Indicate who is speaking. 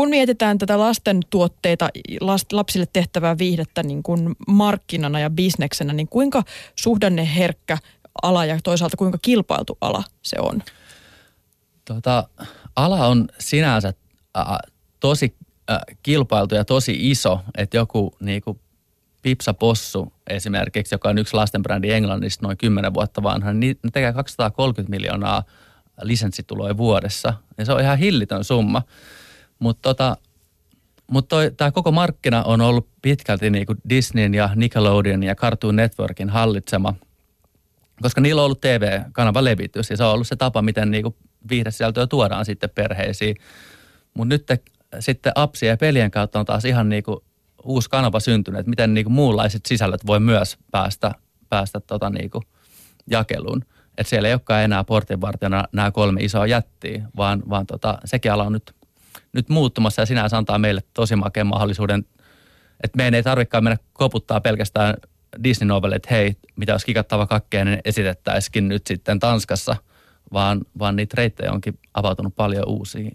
Speaker 1: kun mietitään tätä lasten tuotteita, lapsille tehtävää viihdettä niin kuin markkinana ja bisneksenä, niin kuinka suhdanneherkkä ala ja toisaalta kuinka kilpailtu ala se on?
Speaker 2: Tota, ala on sinänsä äh, tosi äh, kilpailtu ja tosi iso, että joku niin kuin Pipsa Possu esimerkiksi, joka on yksi lastenbrändi Englannista noin 10 vuotta vanha, niin ne tekee 230 miljoonaa lisenssituloja vuodessa. Ja se on ihan hillitön summa. Mutta tota, mut tämä koko markkina on ollut pitkälti niinku Disneyn ja Nickelodeon ja Cartoon Networkin hallitsema, koska niillä on ollut TV-kanava levitys ja se on ollut se tapa, miten niinku viihdesisältöä tuodaan sitten perheisiin. Mutta nyt te, sitten appsia ja pelien kautta on taas ihan niinku uusi kanava syntynyt, että miten niinku muunlaiset sisällöt voi myös päästä, päästä tota niinku jakeluun. Että siellä ei olekaan enää portinvartijana nämä kolme isoa jättiä, vaan, vaan tota, sekin ala on nyt, nyt muuttumassa ja sinänsä antaa meille tosi makeen mahdollisuuden, että meidän ei tarvitsekaan mennä koputtaa pelkästään disney novelle että hei, mitä jos kikattava kakkeen niin esitettäisikin nyt sitten Tanskassa, vaan, vaan niitä reittejä onkin avautunut paljon uusia